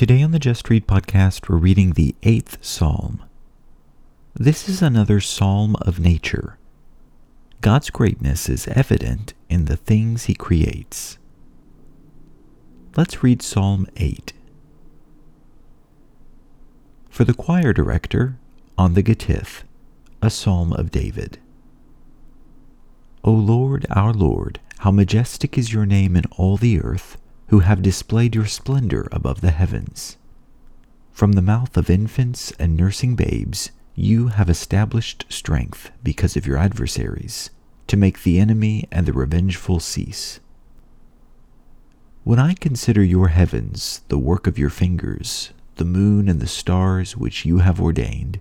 Today on the Just Read podcast, we're reading the eighth psalm. This is another psalm of nature. God's greatness is evident in the things he creates. Let's read Psalm 8. For the choir director, on the Gittith, a psalm of David. O Lord, our Lord, how majestic is your name in all the earth who have displayed your splendor above the heavens. From the mouth of infants and nursing babes, you have established strength because of your adversaries, to make the enemy and the revengeful cease. When I consider your heavens, the work of your fingers, the moon and the stars which you have ordained,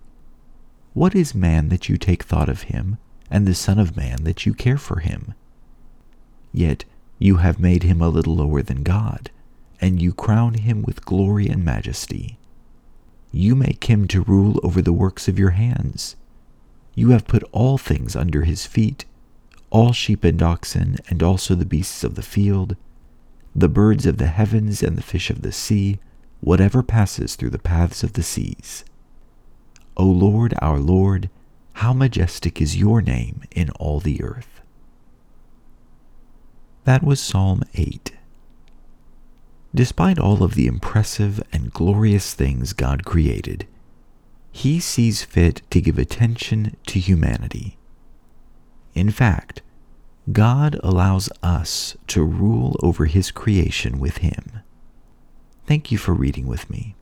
what is man that you take thought of him, and the Son of Man that you care for him? Yet you have made him a little lower than God, and you crown him with glory and majesty. You make him to rule over the works of your hands. You have put all things under his feet, all sheep and oxen, and also the beasts of the field, the birds of the heavens and the fish of the sea, whatever passes through the paths of the seas. O Lord, our Lord, how majestic is your name in all the earth. That was Psalm 8. Despite all of the impressive and glorious things God created, He sees fit to give attention to humanity. In fact, God allows us to rule over His creation with Him. Thank you for reading with me.